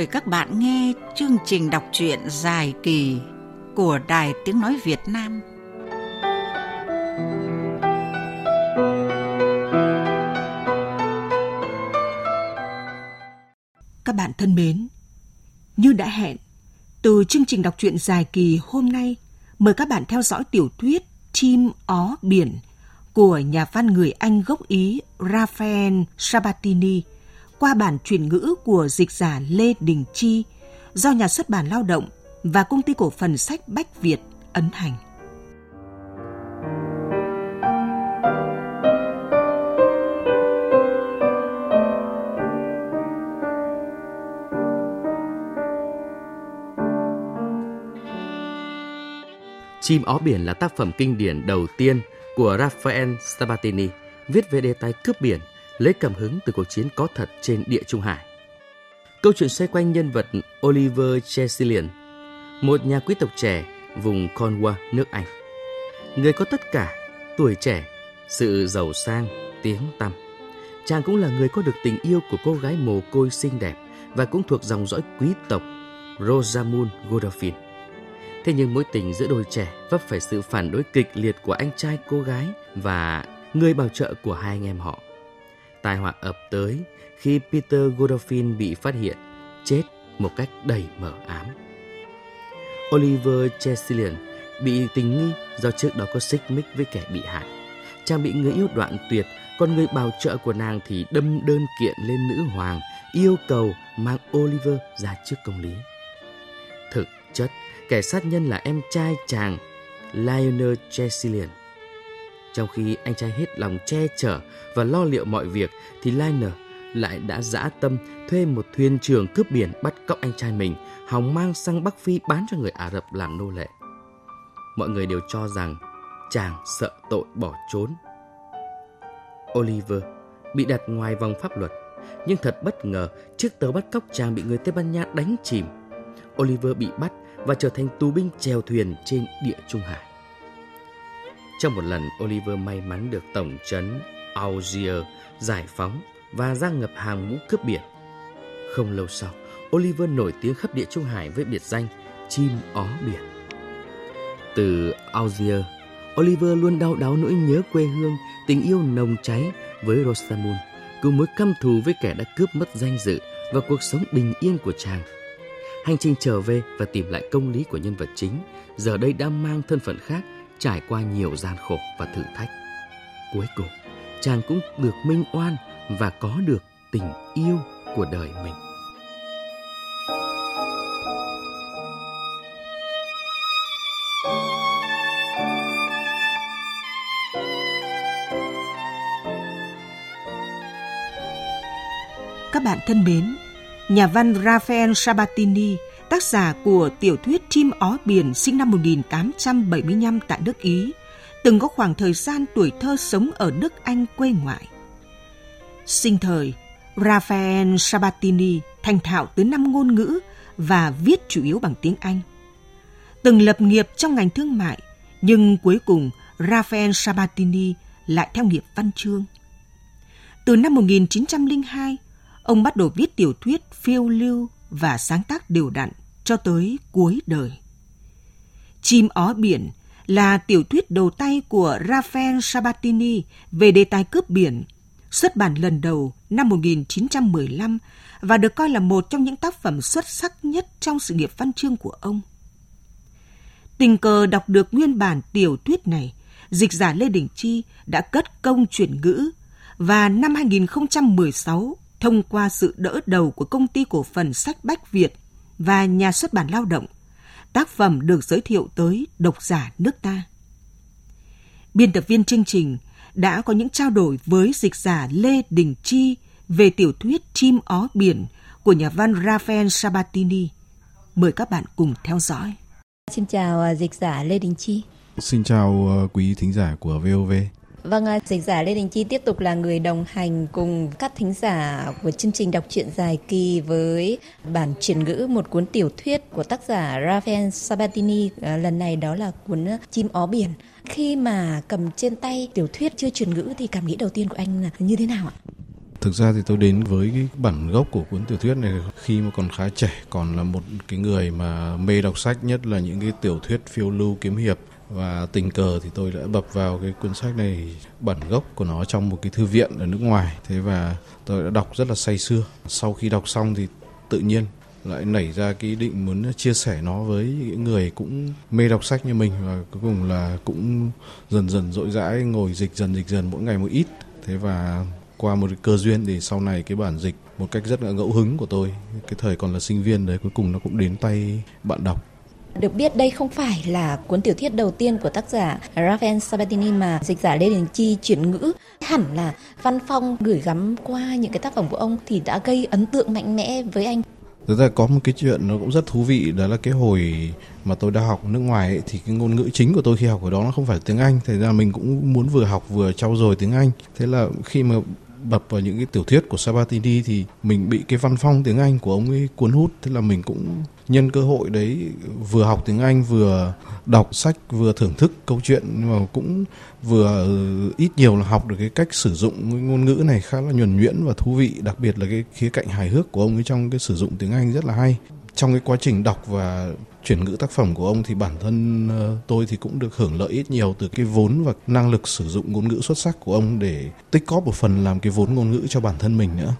mời các bạn nghe chương trình đọc truyện dài kỳ của Đài Tiếng Nói Việt Nam. Các bạn thân mến, như đã hẹn, từ chương trình đọc truyện dài kỳ hôm nay, mời các bạn theo dõi tiểu thuyết Chim ó biển của nhà văn người Anh gốc Ý Raphael Sabatini – qua bản truyền ngữ của dịch giả Lê Đình Chi do nhà xuất bản Lao động và công ty cổ phần sách Bách Việt ấn hành. Chim ó biển là tác phẩm kinh điển đầu tiên của Raphael Sabatini, viết về đề tài cướp biển lấy cảm hứng từ cuộc chiến có thật trên địa Trung Hải. Câu chuyện xoay quanh nhân vật Oliver Chesilian, một nhà quý tộc trẻ vùng Cornwall, nước Anh. Người có tất cả, tuổi trẻ, sự giàu sang, tiếng tăm. Chàng cũng là người có được tình yêu của cô gái mồ côi xinh đẹp và cũng thuộc dòng dõi quý tộc Rosamund Godolphin. Thế nhưng mối tình giữa đôi trẻ vấp phải sự phản đối kịch liệt của anh trai cô gái và người bảo trợ của hai anh em họ tai họa ập tới khi Peter Godolphin bị phát hiện chết một cách đầy mờ ám. Oliver Chesilian bị tình nghi do trước đó có xích mích với kẻ bị hại. Chàng bị người yêu đoạn tuyệt, còn người bảo trợ của nàng thì đâm đơn kiện lên nữ hoàng, yêu cầu mang Oliver ra trước công lý. Thực chất, kẻ sát nhân là em trai chàng, Lionel Chesilian. Trong khi anh trai hết lòng che chở và lo liệu mọi việc thì Liner lại đã dã tâm thuê một thuyền trưởng cướp biển bắt cóc anh trai mình, hòng mang sang Bắc Phi bán cho người Ả Rập làm nô lệ. Mọi người đều cho rằng chàng sợ tội bỏ trốn. Oliver bị đặt ngoài vòng pháp luật, nhưng thật bất ngờ chiếc tàu bắt cóc chàng bị người Tây Ban Nha đánh chìm. Oliver bị bắt và trở thành tù binh chèo thuyền trên địa Trung Hải. Trong một lần, Oliver may mắn được tổng trấn Algier giải phóng và ra ngập hàng ngũ cướp biển. Không lâu sau, Oliver nổi tiếng khắp địa Trung Hải với biệt danh chim ó biển. Từ Algier Oliver luôn đau đáu nỗi nhớ quê hương, tình yêu nồng cháy với Rosamund, cùng mối căm thù với kẻ đã cướp mất danh dự và cuộc sống bình yên của chàng. Hành trình trở về và tìm lại công lý của nhân vật chính giờ đây đã mang thân phận khác trải qua nhiều gian khổ và thử thách. Cuối cùng, chàng cũng được minh oan và có được tình yêu của đời mình. Các bạn thân mến, nhà văn Raphael Sabatini tác giả của tiểu thuyết Chim ó biển sinh năm 1875 tại nước Ý, từng có khoảng thời gian tuổi thơ sống ở nước Anh quê ngoại. Sinh thời, Raphael Sabatini thành thạo tới năm ngôn ngữ và viết chủ yếu bằng tiếng Anh. Từng lập nghiệp trong ngành thương mại, nhưng cuối cùng Raphael Sabatini lại theo nghiệp văn chương. Từ năm 1902, ông bắt đầu viết tiểu thuyết phiêu lưu và sáng tác đều đặn cho tới cuối đời. Chim ó biển là tiểu thuyết đầu tay của Raphael Sabatini về đề tài cướp biển, xuất bản lần đầu năm 1915 và được coi là một trong những tác phẩm xuất sắc nhất trong sự nghiệp văn chương của ông. Tình cờ đọc được nguyên bản tiểu thuyết này, dịch giả Lê Đình Chi đã cất công chuyển ngữ và năm 2016 thông qua sự đỡ đầu của công ty cổ phần sách Bách Việt và nhà xuất bản lao động, tác phẩm được giới thiệu tới độc giả nước ta. Biên tập viên chương trình đã có những trao đổi với dịch giả Lê Đình Chi về tiểu thuyết Chim ó biển của nhà văn Raphael Sabatini. Mời các bạn cùng theo dõi. Xin chào à, dịch giả Lê Đình Chi. Xin chào à, quý thính giả của VOV. Vâng, à, dịch giả Lê Đình Chi tiếp tục là người đồng hành cùng các thính giả của chương trình đọc truyện dài kỳ với bản chuyển ngữ một cuốn tiểu thuyết của tác giả Raphael Sabatini. À, lần này đó là cuốn Chim ó biển. Khi mà cầm trên tay tiểu thuyết chưa chuyển ngữ thì cảm nghĩ đầu tiên của anh là như thế nào ạ? Thực ra thì tôi đến với cái bản gốc của cuốn tiểu thuyết này khi mà còn khá trẻ, còn là một cái người mà mê đọc sách nhất là những cái tiểu thuyết phiêu lưu kiếm hiệp và tình cờ thì tôi đã bập vào cái cuốn sách này bản gốc của nó trong một cái thư viện ở nước ngoài. Thế và tôi đã đọc rất là say sưa. Sau khi đọc xong thì tự nhiên lại nảy ra cái ý định muốn chia sẻ nó với những người cũng mê đọc sách như mình và cuối cùng là cũng dần dần dội dãi ngồi dịch dần dịch dần mỗi ngày một ít. Thế và qua một cơ duyên thì sau này cái bản dịch một cách rất là ngẫu hứng của tôi, cái thời còn là sinh viên đấy, cuối cùng nó cũng đến tay bạn đọc được biết đây không phải là cuốn tiểu thuyết đầu tiên của tác giả Rafael Sabatini mà dịch giả Lê Đình Chi chuyển ngữ. Hẳn là Văn Phong gửi gắm qua những cái tác phẩm của ông thì đã gây ấn tượng mạnh mẽ với anh. Thực ra có một cái chuyện nó cũng rất thú vị đó là cái hồi mà tôi đã học nước ngoài ấy, thì cái ngôn ngữ chính của tôi khi học ở đó nó không phải tiếng Anh, thế ra mình cũng muốn vừa học vừa trau dồi tiếng Anh. Thế là khi mà bập vào những cái tiểu thuyết của Sabatini thì mình bị cái văn phong tiếng Anh của ông ấy cuốn hút. Thế là mình cũng nhân cơ hội đấy vừa học tiếng Anh, vừa đọc sách, vừa thưởng thức câu chuyện mà cũng vừa ít nhiều là học được cái cách sử dụng ngôn ngữ này khá là nhuần nhuyễn và thú vị. Đặc biệt là cái khía cạnh hài hước của ông ấy trong cái sử dụng tiếng Anh rất là hay trong cái quá trình đọc và chuyển ngữ tác phẩm của ông thì bản thân ờ, tôi thì cũng được hưởng lợi ít nhiều từ cái vốn và năng lực sử dụng ngôn ngữ xuất sắc của ông để tích góp một phần làm cái vốn ngôn ngữ cho bản thân mình nữa.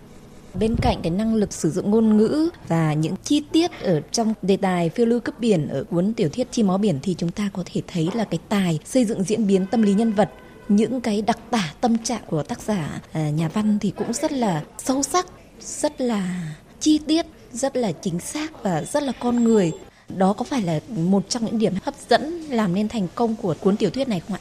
Bên cạnh cái năng lực sử dụng ngôn ngữ và những chi tiết ở trong đề tài phiêu lưu cấp biển ở cuốn tiểu thuyết Chim máu biển thì chúng ta có thể thấy là cái tài xây dựng diễn biến tâm lý nhân vật, những cái đặc tả tâm trạng của tác giả à, nhà văn thì cũng rất là sâu sắc, rất là chi tiết rất là chính xác và rất là con người đó có phải là một trong những điểm hấp dẫn làm nên thành công của cuốn tiểu thuyết này không ạ?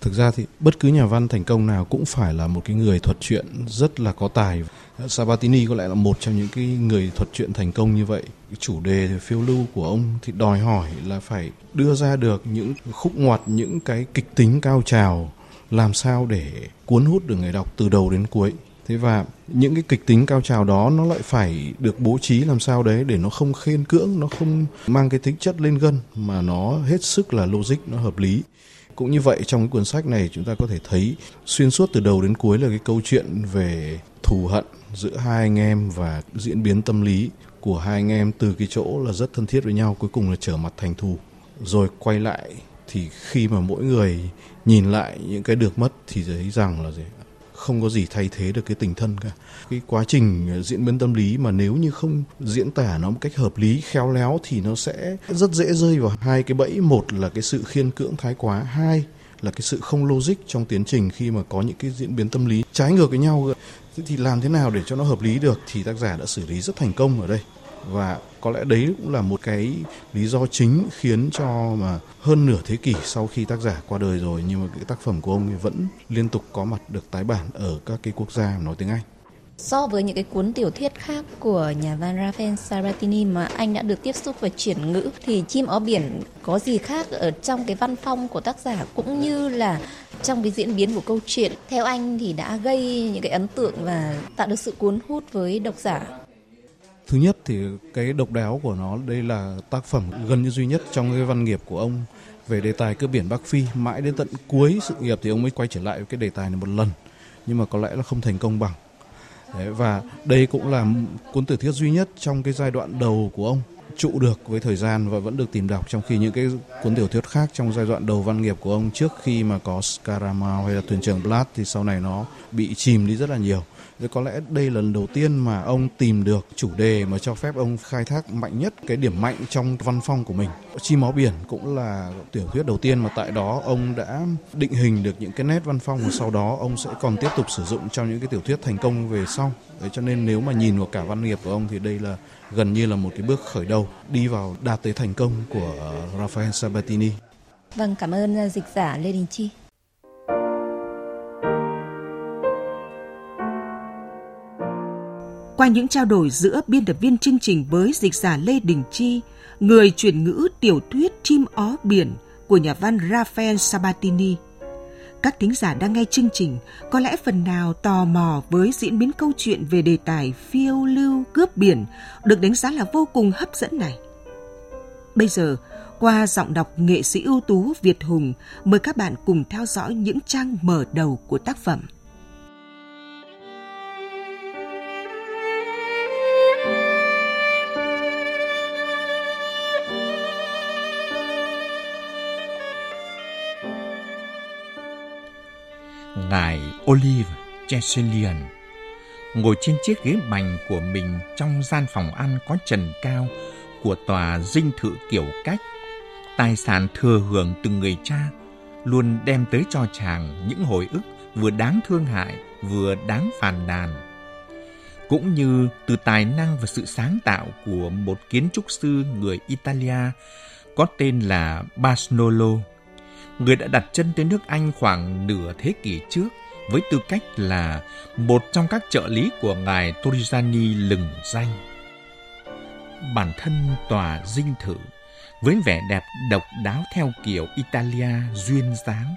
Thực ra thì bất cứ nhà văn thành công nào cũng phải là một cái người thuật truyện rất là có tài. Sabatini có lẽ là một trong những cái người thuật truyện thành công như vậy. Chủ đề phiêu lưu của ông thì đòi hỏi là phải đưa ra được những khúc ngoặt, những cái kịch tính cao trào làm sao để cuốn hút được người đọc từ đầu đến cuối thế và những cái kịch tính cao trào đó nó lại phải được bố trí làm sao đấy để nó không khiên cưỡng, nó không mang cái tính chất lên gân, mà nó hết sức là logic, nó hợp lý. Cũng như vậy, trong cái cuốn sách này chúng ta có thể thấy xuyên suốt từ đầu đến cuối là cái câu chuyện về thù hận giữa hai anh em và diễn biến tâm lý của hai anh em từ cái chỗ là rất thân thiết với nhau, cuối cùng là trở mặt thành thù. Rồi quay lại thì khi mà mỗi người nhìn lại những cái được mất thì thấy rằng là gì? Không có gì thay thế được cái tình thân cả. Cái quá trình diễn biến tâm lý mà nếu như không diễn tả nó một cách hợp lý, khéo léo thì nó sẽ rất dễ rơi vào hai cái bẫy. Một là cái sự khiên cưỡng thái quá, hai là cái sự không logic trong tiến trình khi mà có những cái diễn biến tâm lý trái ngược với nhau. Thế thì làm thế nào để cho nó hợp lý được thì tác giả đã xử lý rất thành công ở đây. Và có lẽ đấy cũng là một cái lý do chính khiến cho mà hơn nửa thế kỷ sau khi tác giả qua đời rồi, nhưng mà cái tác phẩm của ông vẫn liên tục có mặt được tái bản ở các cái quốc gia nói tiếng Anh. So với những cái cuốn tiểu thuyết khác của nhà văn Rafael Sabatini mà anh đã được tiếp xúc và chuyển ngữ, thì Chim ó biển có gì khác ở trong cái văn phong của tác giả cũng như là trong cái diễn biến của câu chuyện theo anh thì đã gây những cái ấn tượng và tạo được sự cuốn hút với độc giả thứ nhất thì cái độc đáo của nó đây là tác phẩm gần như duy nhất trong cái văn nghiệp của ông về đề tài cướp biển Bắc Phi. Mãi đến tận cuối sự nghiệp thì ông mới quay trở lại với cái đề tài này một lần nhưng mà có lẽ là không thành công bằng. Đấy, và đây cũng là cuốn tiểu thuyết duy nhất trong cái giai đoạn đầu của ông trụ được với thời gian và vẫn được tìm đọc trong khi những cái cuốn tiểu thuyết khác trong giai đoạn đầu văn nghiệp của ông trước khi mà có Scaramau hay là thuyền trưởng Blatt thì sau này nó bị chìm đi rất là nhiều rồi có lẽ đây là lần đầu tiên mà ông tìm được chủ đề mà cho phép ông khai thác mạnh nhất cái điểm mạnh trong văn phong của mình. Chim máu biển cũng là tiểu thuyết đầu tiên mà tại đó ông đã định hình được những cái nét văn phong và sau đó ông sẽ còn tiếp tục sử dụng trong những cái tiểu thuyết thành công về sau. Đấy cho nên nếu mà nhìn vào cả văn nghiệp của ông thì đây là gần như là một cái bước khởi đầu đi vào đạt tới thành công của Rafael Sabatini. Vâng, cảm ơn à, dịch giả Lê Đình Chi. Qua những trao đổi giữa biên tập viên chương trình với dịch giả Lê Đình Chi, người chuyển ngữ tiểu thuyết Chim ó biển của nhà văn Rafael Sabatini, các thính giả đang nghe chương trình có lẽ phần nào tò mò với diễn biến câu chuyện về đề tài phiêu lưu cướp biển được đánh giá là vô cùng hấp dẫn này. Bây giờ, qua giọng đọc nghệ sĩ ưu tú Việt Hùng, mời các bạn cùng theo dõi những trang mở đầu của tác phẩm. Ngài Olive Cheselian ngồi trên chiếc ghế bành của mình trong gian phòng ăn có trần cao của tòa dinh thự kiểu cách. Tài sản thừa hưởng từ người cha luôn đem tới cho chàng những hồi ức vừa đáng thương hại vừa đáng phàn nàn. Cũng như từ tài năng và sự sáng tạo của một kiến trúc sư người Italia có tên là Basnolo, người đã đặt chân tới nước Anh khoảng nửa thế kỷ trước với tư cách là một trong các trợ lý của ngài Torrigiani lừng danh. Bản thân tòa dinh thự với vẻ đẹp độc đáo theo kiểu Italia duyên dáng,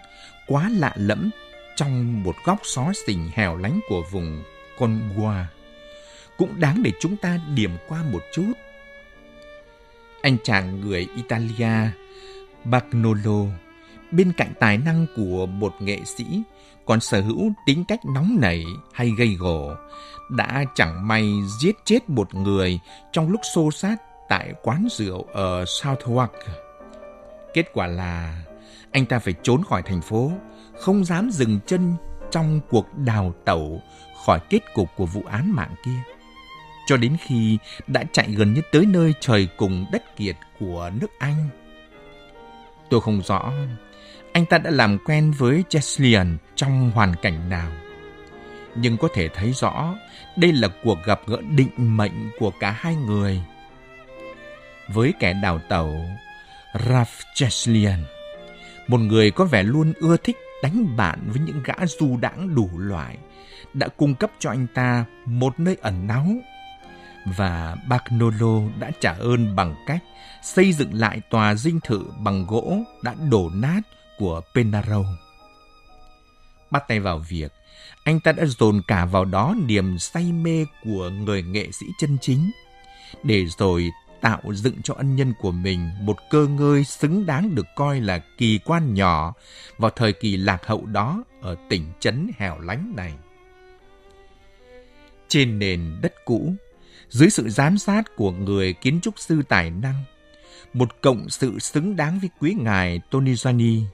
quá lạ lẫm trong một góc xó xỉnh hẻo lánh của vùng Congoa, cũng đáng để chúng ta điểm qua một chút. Anh chàng người Italia, Bagnolo, bên cạnh tài năng của một nghệ sĩ, còn sở hữu tính cách nóng nảy hay gây gổ, đã chẳng may giết chết một người trong lúc xô sát tại quán rượu ở Southwark. Kết quả là anh ta phải trốn khỏi thành phố, không dám dừng chân trong cuộc đào tẩu khỏi kết cục của vụ án mạng kia. Cho đến khi đã chạy gần như tới nơi trời cùng đất kiệt của nước Anh. Tôi không rõ anh ta đã làm quen với Cheslian trong hoàn cảnh nào. Nhưng có thể thấy rõ đây là cuộc gặp gỡ định mệnh của cả hai người. Với kẻ đào tẩu, Ralph Cheslian, một người có vẻ luôn ưa thích đánh bạn với những gã du đãng đủ loại, đã cung cấp cho anh ta một nơi ẩn náu. Và Bagnolo đã trả ơn bằng cách xây dựng lại tòa dinh thự bằng gỗ đã đổ nát của Penarol. Bắt tay vào việc, anh ta đã dồn cả vào đó niềm say mê của người nghệ sĩ chân chính, để rồi tạo dựng cho ân nhân của mình một cơ ngơi xứng đáng được coi là kỳ quan nhỏ vào thời kỳ lạc hậu đó ở tỉnh trấn hẻo lánh này. Trên nền đất cũ, dưới sự giám sát của người kiến trúc sư tài năng, một cộng sự xứng đáng với quý ngài Tonizani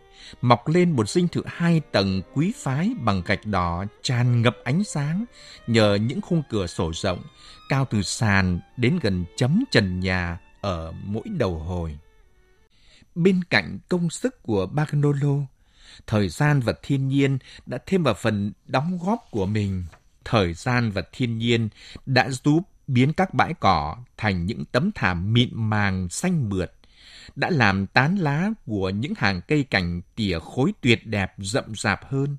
mọc lên một dinh thự hai tầng quý phái bằng gạch đỏ tràn ngập ánh sáng nhờ những khung cửa sổ rộng, cao từ sàn đến gần chấm trần nhà ở mỗi đầu hồi. Bên cạnh công sức của Bagnolo, thời gian và thiên nhiên đã thêm vào phần đóng góp của mình. Thời gian và thiên nhiên đã giúp biến các bãi cỏ thành những tấm thảm mịn màng xanh mượt, đã làm tán lá của những hàng cây cảnh tỉa khối tuyệt đẹp rậm rạp hơn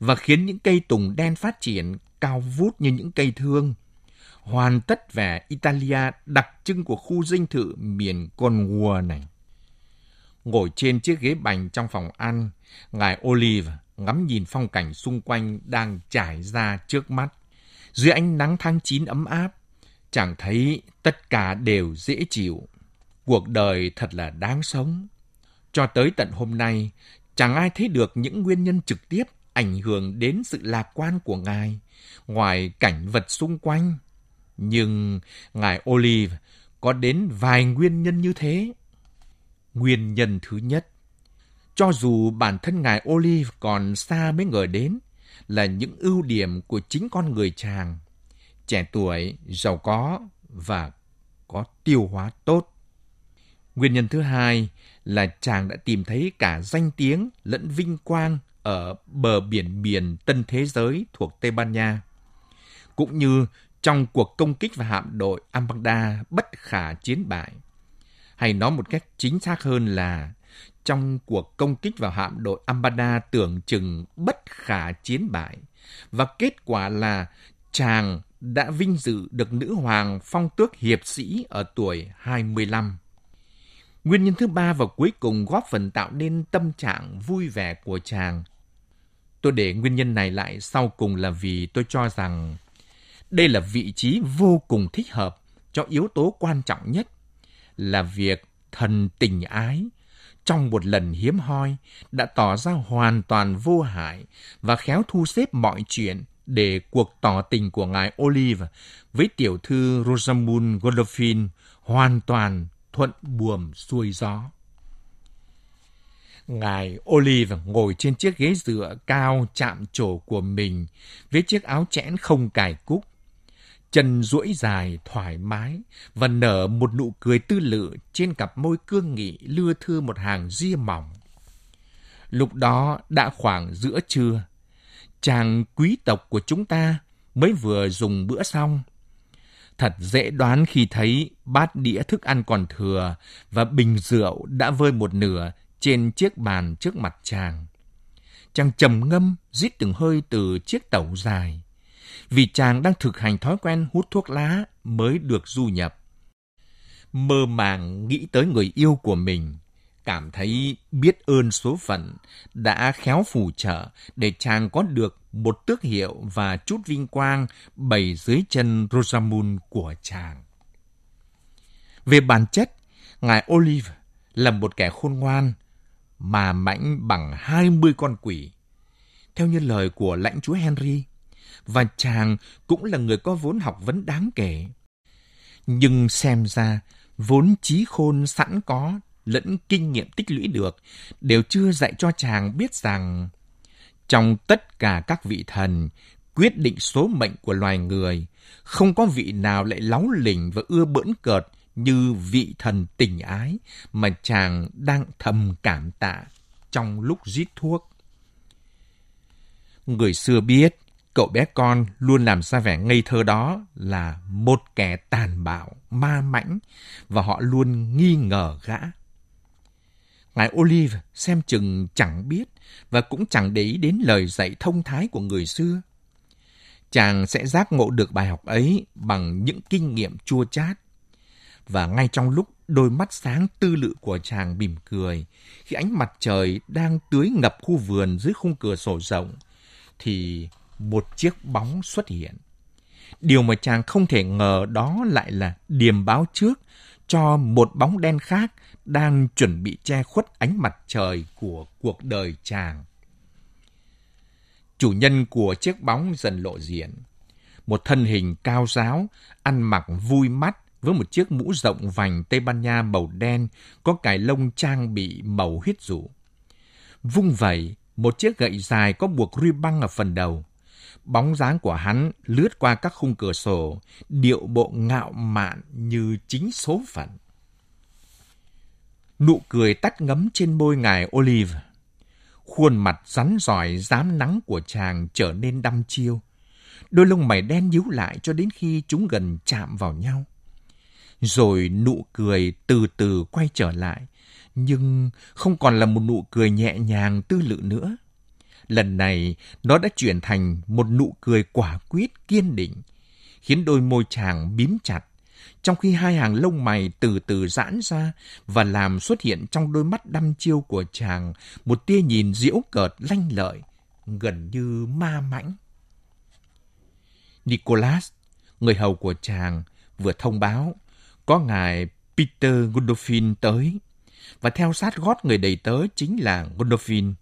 và khiến những cây tùng đen phát triển cao vút như những cây thương. Hoàn tất vẻ Italia đặc trưng của khu dinh thự miền Conua này. Ngồi trên chiếc ghế bành trong phòng ăn, ngài Olive ngắm nhìn phong cảnh xung quanh đang trải ra trước mắt. Dưới ánh nắng tháng 9 ấm áp, chàng thấy tất cả đều dễ chịu Cuộc đời thật là đáng sống. Cho tới tận hôm nay, chẳng ai thấy được những nguyên nhân trực tiếp ảnh hưởng đến sự lạc quan của Ngài, ngoài cảnh vật xung quanh. Nhưng Ngài Olive có đến vài nguyên nhân như thế. Nguyên nhân thứ nhất, cho dù bản thân Ngài Olive còn xa mới ngờ đến, là những ưu điểm của chính con người chàng. Trẻ tuổi, giàu có và có tiêu hóa tốt. Nguyên nhân thứ hai là chàng đã tìm thấy cả danh tiếng lẫn vinh quang ở bờ biển miền Tân Thế Giới thuộc Tây Ban Nha, cũng như trong cuộc công kích vào hạm đội Amanda bất khả chiến bại. Hay nói một cách chính xác hơn là trong cuộc công kích vào hạm đội Amanda tưởng chừng bất khả chiến bại. Và kết quả là chàng đã vinh dự được nữ hoàng phong tước hiệp sĩ ở tuổi 25. Nguyên nhân thứ ba và cuối cùng góp phần tạo nên tâm trạng vui vẻ của chàng. Tôi để nguyên nhân này lại sau cùng là vì tôi cho rằng đây là vị trí vô cùng thích hợp cho yếu tố quan trọng nhất là việc thần tình ái trong một lần hiếm hoi đã tỏ ra hoàn toàn vô hại và khéo thu xếp mọi chuyện để cuộc tỏ tình của ngài Olive với tiểu thư Rosamund Godolphin hoàn toàn thuận buồm xuôi gió. Ngài Olive ngồi trên chiếc ghế dựa cao chạm trổ của mình với chiếc áo chẽn không cài cúc. Chân duỗi dài, thoải mái và nở một nụ cười tư lự trên cặp môi cương nghị lưa thưa một hàng ria mỏng. Lúc đó đã khoảng giữa trưa. Chàng quý tộc của chúng ta mới vừa dùng bữa xong. Thật dễ đoán khi thấy bát đĩa thức ăn còn thừa và bình rượu đã vơi một nửa trên chiếc bàn trước mặt chàng. Chàng trầm ngâm, rít từng hơi từ chiếc tẩu dài. Vì chàng đang thực hành thói quen hút thuốc lá mới được du nhập. Mơ màng nghĩ tới người yêu của mình, cảm thấy biết ơn số phận đã khéo phù trợ để chàng có được một tước hiệu và chút vinh quang bày dưới chân Rosamund của chàng. Về bản chất, ngài Olive là một kẻ khôn ngoan, mà mãnh bằng 20 con quỷ. Theo như lời của lãnh chúa Henry, và chàng cũng là người có vốn học vấn đáng kể. Nhưng xem ra, vốn trí khôn sẵn có lẫn kinh nghiệm tích lũy được đều chưa dạy cho chàng biết rằng trong tất cả các vị thần quyết định số mệnh của loài người, không có vị nào lại láu lỉnh và ưa bỡn cợt như vị thần tình ái mà chàng đang thầm cảm tạ trong lúc rít thuốc. Người xưa biết, cậu bé con luôn làm ra vẻ ngây thơ đó là một kẻ tàn bạo, ma mãnh và họ luôn nghi ngờ gã. Ngài Olive xem chừng chẳng biết và cũng chẳng để ý đến lời dạy thông thái của người xưa. Chàng sẽ giác ngộ được bài học ấy bằng những kinh nghiệm chua chát. Và ngay trong lúc đôi mắt sáng tư lự của chàng mỉm cười, khi ánh mặt trời đang tưới ngập khu vườn dưới khung cửa sổ rộng, thì một chiếc bóng xuất hiện. Điều mà chàng không thể ngờ đó lại là điềm báo trước cho một bóng đen khác đang chuẩn bị che khuất ánh mặt trời của cuộc đời chàng. Chủ nhân của chiếc bóng dần lộ diện. Một thân hình cao ráo, ăn mặc vui mắt với một chiếc mũ rộng vành Tây Ban Nha màu đen có cài lông trang bị màu huyết dụ. Vung vẩy, một chiếc gậy dài có buộc ruy băng ở phần đầu. Bóng dáng của hắn lướt qua các khung cửa sổ, điệu bộ ngạo mạn như chính số phận. Nụ cười tắt ngấm trên môi ngài Olive. Khuôn mặt rắn giỏi dám nắng của chàng trở nên đăm chiêu. Đôi lông mày đen nhíu lại cho đến khi chúng gần chạm vào nhau. Rồi nụ cười từ từ quay trở lại, nhưng không còn là một nụ cười nhẹ nhàng tư lự nữa. Lần này, nó đã chuyển thành một nụ cười quả quyết kiên định, khiến đôi môi chàng bím chặt, trong khi hai hàng lông mày từ từ giãn ra và làm xuất hiện trong đôi mắt đăm chiêu của chàng một tia nhìn diễu cợt lanh lợi, gần như ma mãnh. Nicholas, người hầu của chàng, vừa thông báo có ngài Peter Godolphin tới và theo sát gót người đầy tớ chính là Godolphin,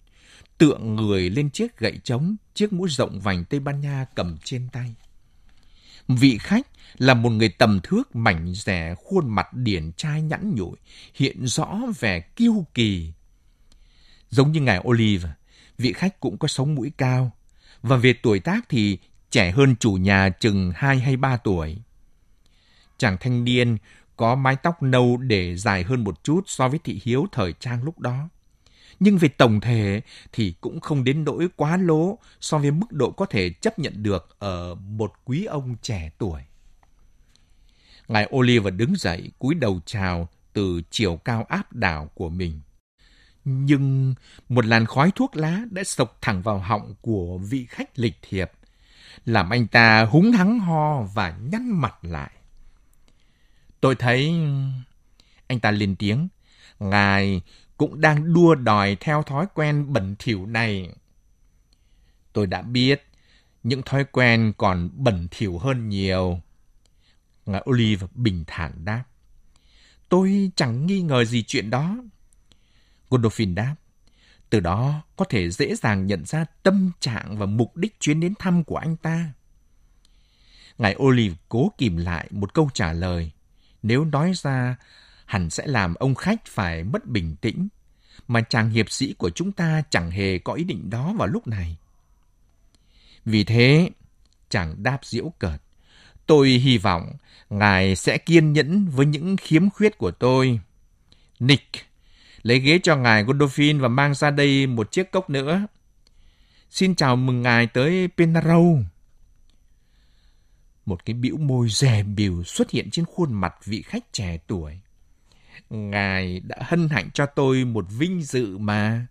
tượng người lên chiếc gậy trống, chiếc mũ rộng vành Tây Ban Nha cầm trên tay. Vị khách là một người tầm thước mảnh rẻ khuôn mặt điển trai nhẵn nhụi, hiện rõ vẻ kiêu kỳ. Giống như ngài Olive, vị khách cũng có sống mũi cao, và về tuổi tác thì trẻ hơn chủ nhà chừng 2 hay 3 tuổi. Chàng thanh niên có mái tóc nâu để dài hơn một chút so với thị hiếu thời trang lúc đó. Nhưng về tổng thể thì cũng không đến nỗi quá lố so với mức độ có thể chấp nhận được ở một quý ông trẻ tuổi. Ngài Oliver đứng dậy, cúi đầu chào từ chiều cao áp đảo của mình. Nhưng một làn khói thuốc lá đã sộc thẳng vào họng của vị khách lịch thiệp, làm anh ta húng hắng ho và nhăn mặt lại. Tôi thấy... Anh ta lên tiếng, ngài cũng đang đua đòi theo thói quen bẩn thỉu này. Tôi đã biết, những thói quen còn bẩn thỉu hơn nhiều. Ngài Olive bình thản đáp. Tôi chẳng nghi ngờ gì chuyện đó. Godolphin đáp. Từ đó có thể dễ dàng nhận ra tâm trạng và mục đích chuyến đến thăm của anh ta. Ngài Olive cố kìm lại một câu trả lời. Nếu nói ra, hẳn sẽ làm ông khách phải mất bình tĩnh. mà chàng hiệp sĩ của chúng ta chẳng hề có ý định đó vào lúc này. Vì thế, chàng đáp diễu cợt. Tôi hy vọng ngài sẽ kiên nhẫn với những khiếm khuyết của tôi. Nick, lấy ghế cho ngài Godolphin và mang ra đây một chiếc cốc nữa. Xin chào mừng ngài tới Penarrow. Một cái bĩu môi rè bìu xuất hiện trên khuôn mặt vị khách trẻ tuổi. Ngài đã hân hạnh cho tôi một vinh dự mà.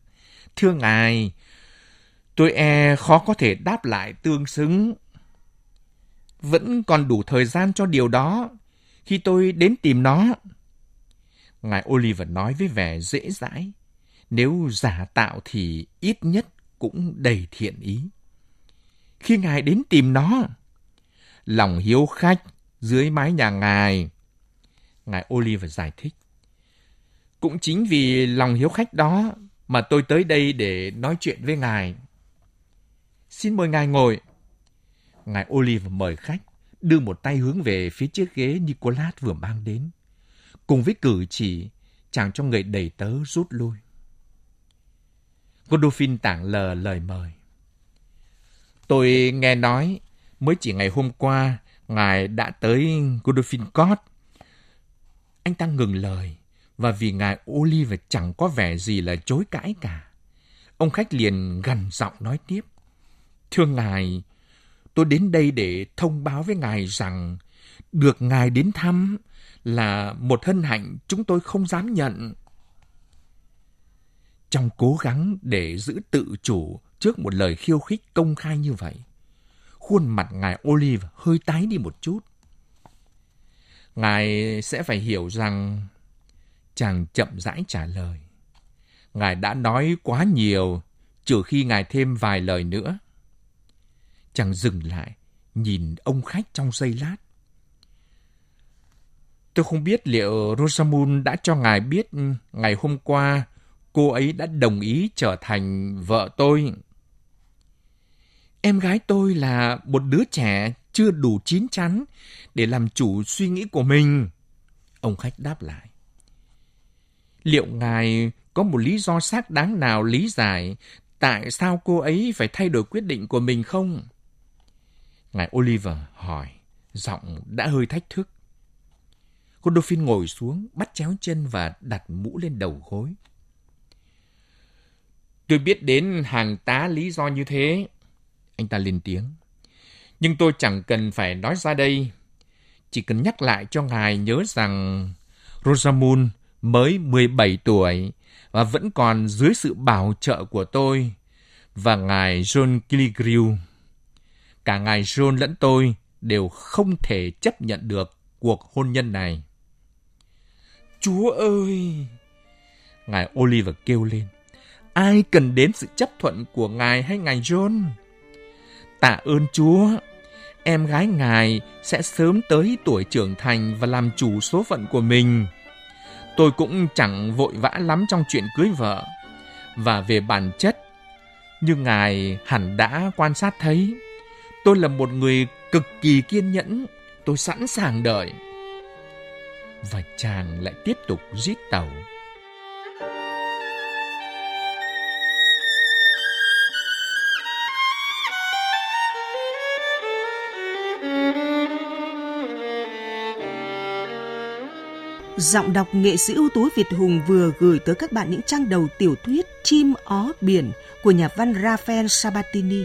Thưa ngài, tôi e khó có thể đáp lại tương xứng. Vẫn còn đủ thời gian cho điều đó khi tôi đến tìm nó. Ngài Oliver nói với vẻ dễ dãi. Nếu giả tạo thì ít nhất cũng đầy thiện ý. Khi Ngài đến tìm nó, lòng hiếu khách dưới mái nhà Ngài. Ngài Oliver giải thích. Cũng chính vì lòng hiếu khách đó mà tôi tới đây để nói chuyện với Ngài. Xin mời Ngài ngồi. Ngài Olive mời khách, đưa một tay hướng về phía chiếc ghế Nicolas vừa mang đến. Cùng với cử chỉ, chàng cho người đầy tớ rút lui. Godolphin tảng lờ lời mời. Tôi nghe nói, mới chỉ ngày hôm qua, ngài đã tới Godolphin Court. Anh ta ngừng lời, và vì ngài Oliver chẳng có vẻ gì là chối cãi cả. Ông khách liền gần giọng nói tiếp. Thưa ngài, tôi đến đây để thông báo với ngài rằng được ngài đến thăm là một hân hạnh chúng tôi không dám nhận. Trong cố gắng để giữ tự chủ trước một lời khiêu khích công khai như vậy, khuôn mặt ngài Olive hơi tái đi một chút. Ngài sẽ phải hiểu rằng chàng chậm rãi trả lời. Ngài đã nói quá nhiều, trừ khi ngài thêm vài lời nữa. Chàng dừng lại, nhìn ông khách trong giây lát. Tôi không biết liệu Rosamund đã cho ngài biết ngày hôm qua cô ấy đã đồng ý trở thành vợ tôi. Em gái tôi là một đứa trẻ chưa đủ chín chắn để làm chủ suy nghĩ của mình. Ông khách đáp lại. Liệu ngài có một lý do xác đáng nào lý giải tại sao cô ấy phải thay đổi quyết định của mình không? Ngài Oliver hỏi, giọng đã hơi thách thức. Godolphin ngồi xuống, bắt chéo chân và đặt mũ lên đầu gối. Tôi biết đến hàng tá lý do như thế. Anh ta lên tiếng. Nhưng tôi chẳng cần phải nói ra đây. Chỉ cần nhắc lại cho ngài nhớ rằng Rosamund mới 17 tuổi và vẫn còn dưới sự bảo trợ của tôi và ngài John Killigrew. Cả ngài John lẫn tôi đều không thể chấp nhận được cuộc hôn nhân này. Chúa ơi! Ngài Oliver kêu lên. Ai cần đến sự chấp thuận của ngài hay ngài John? Tạ ơn Chúa! Em gái ngài sẽ sớm tới tuổi trưởng thành và làm chủ số phận của mình. Tôi cũng chẳng vội vã lắm trong chuyện cưới vợ. Và về bản chất, như ngài hẳn đã quan sát thấy, tôi là một người cực kỳ kiên nhẫn. Tôi sẵn sàng đợi và chàng lại tiếp tục giết tàu. Giọng đọc nghệ sĩ ưu tú Việt Hùng vừa gửi tới các bạn những trang đầu tiểu thuyết Chim, ó, biển của nhà văn Raphael Sabatini.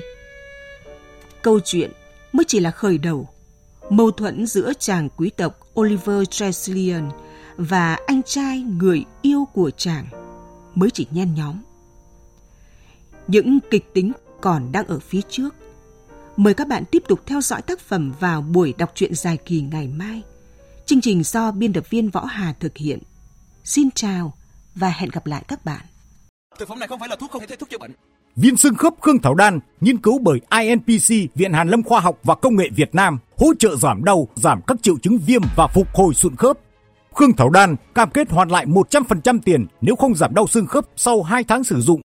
Câu chuyện mới chỉ là khởi đầu, mâu thuẫn giữa chàng quý tộc Oliver Tressilian và anh trai người yêu của chàng mới chỉ nhen nhóm. Những kịch tính còn đang ở phía trước. Mời các bạn tiếp tục theo dõi tác phẩm vào buổi đọc truyện dài kỳ ngày mai. Chương trình do biên tập viên Võ Hà thực hiện. Xin chào và hẹn gặp lại các bạn. Thực phẩm này không phải là thuốc không thể thuốc chữa bệnh. Viên xương khớp Khương Thảo Đan, nghiên cứu bởi INPC, Viện Hàn Lâm Khoa học và Công nghệ Việt Nam, hỗ trợ giảm đau, giảm các triệu chứng viêm và phục hồi sụn khớp. Khương Thảo Đan cam kết hoàn lại 100% tiền nếu không giảm đau xương khớp sau 2 tháng sử dụng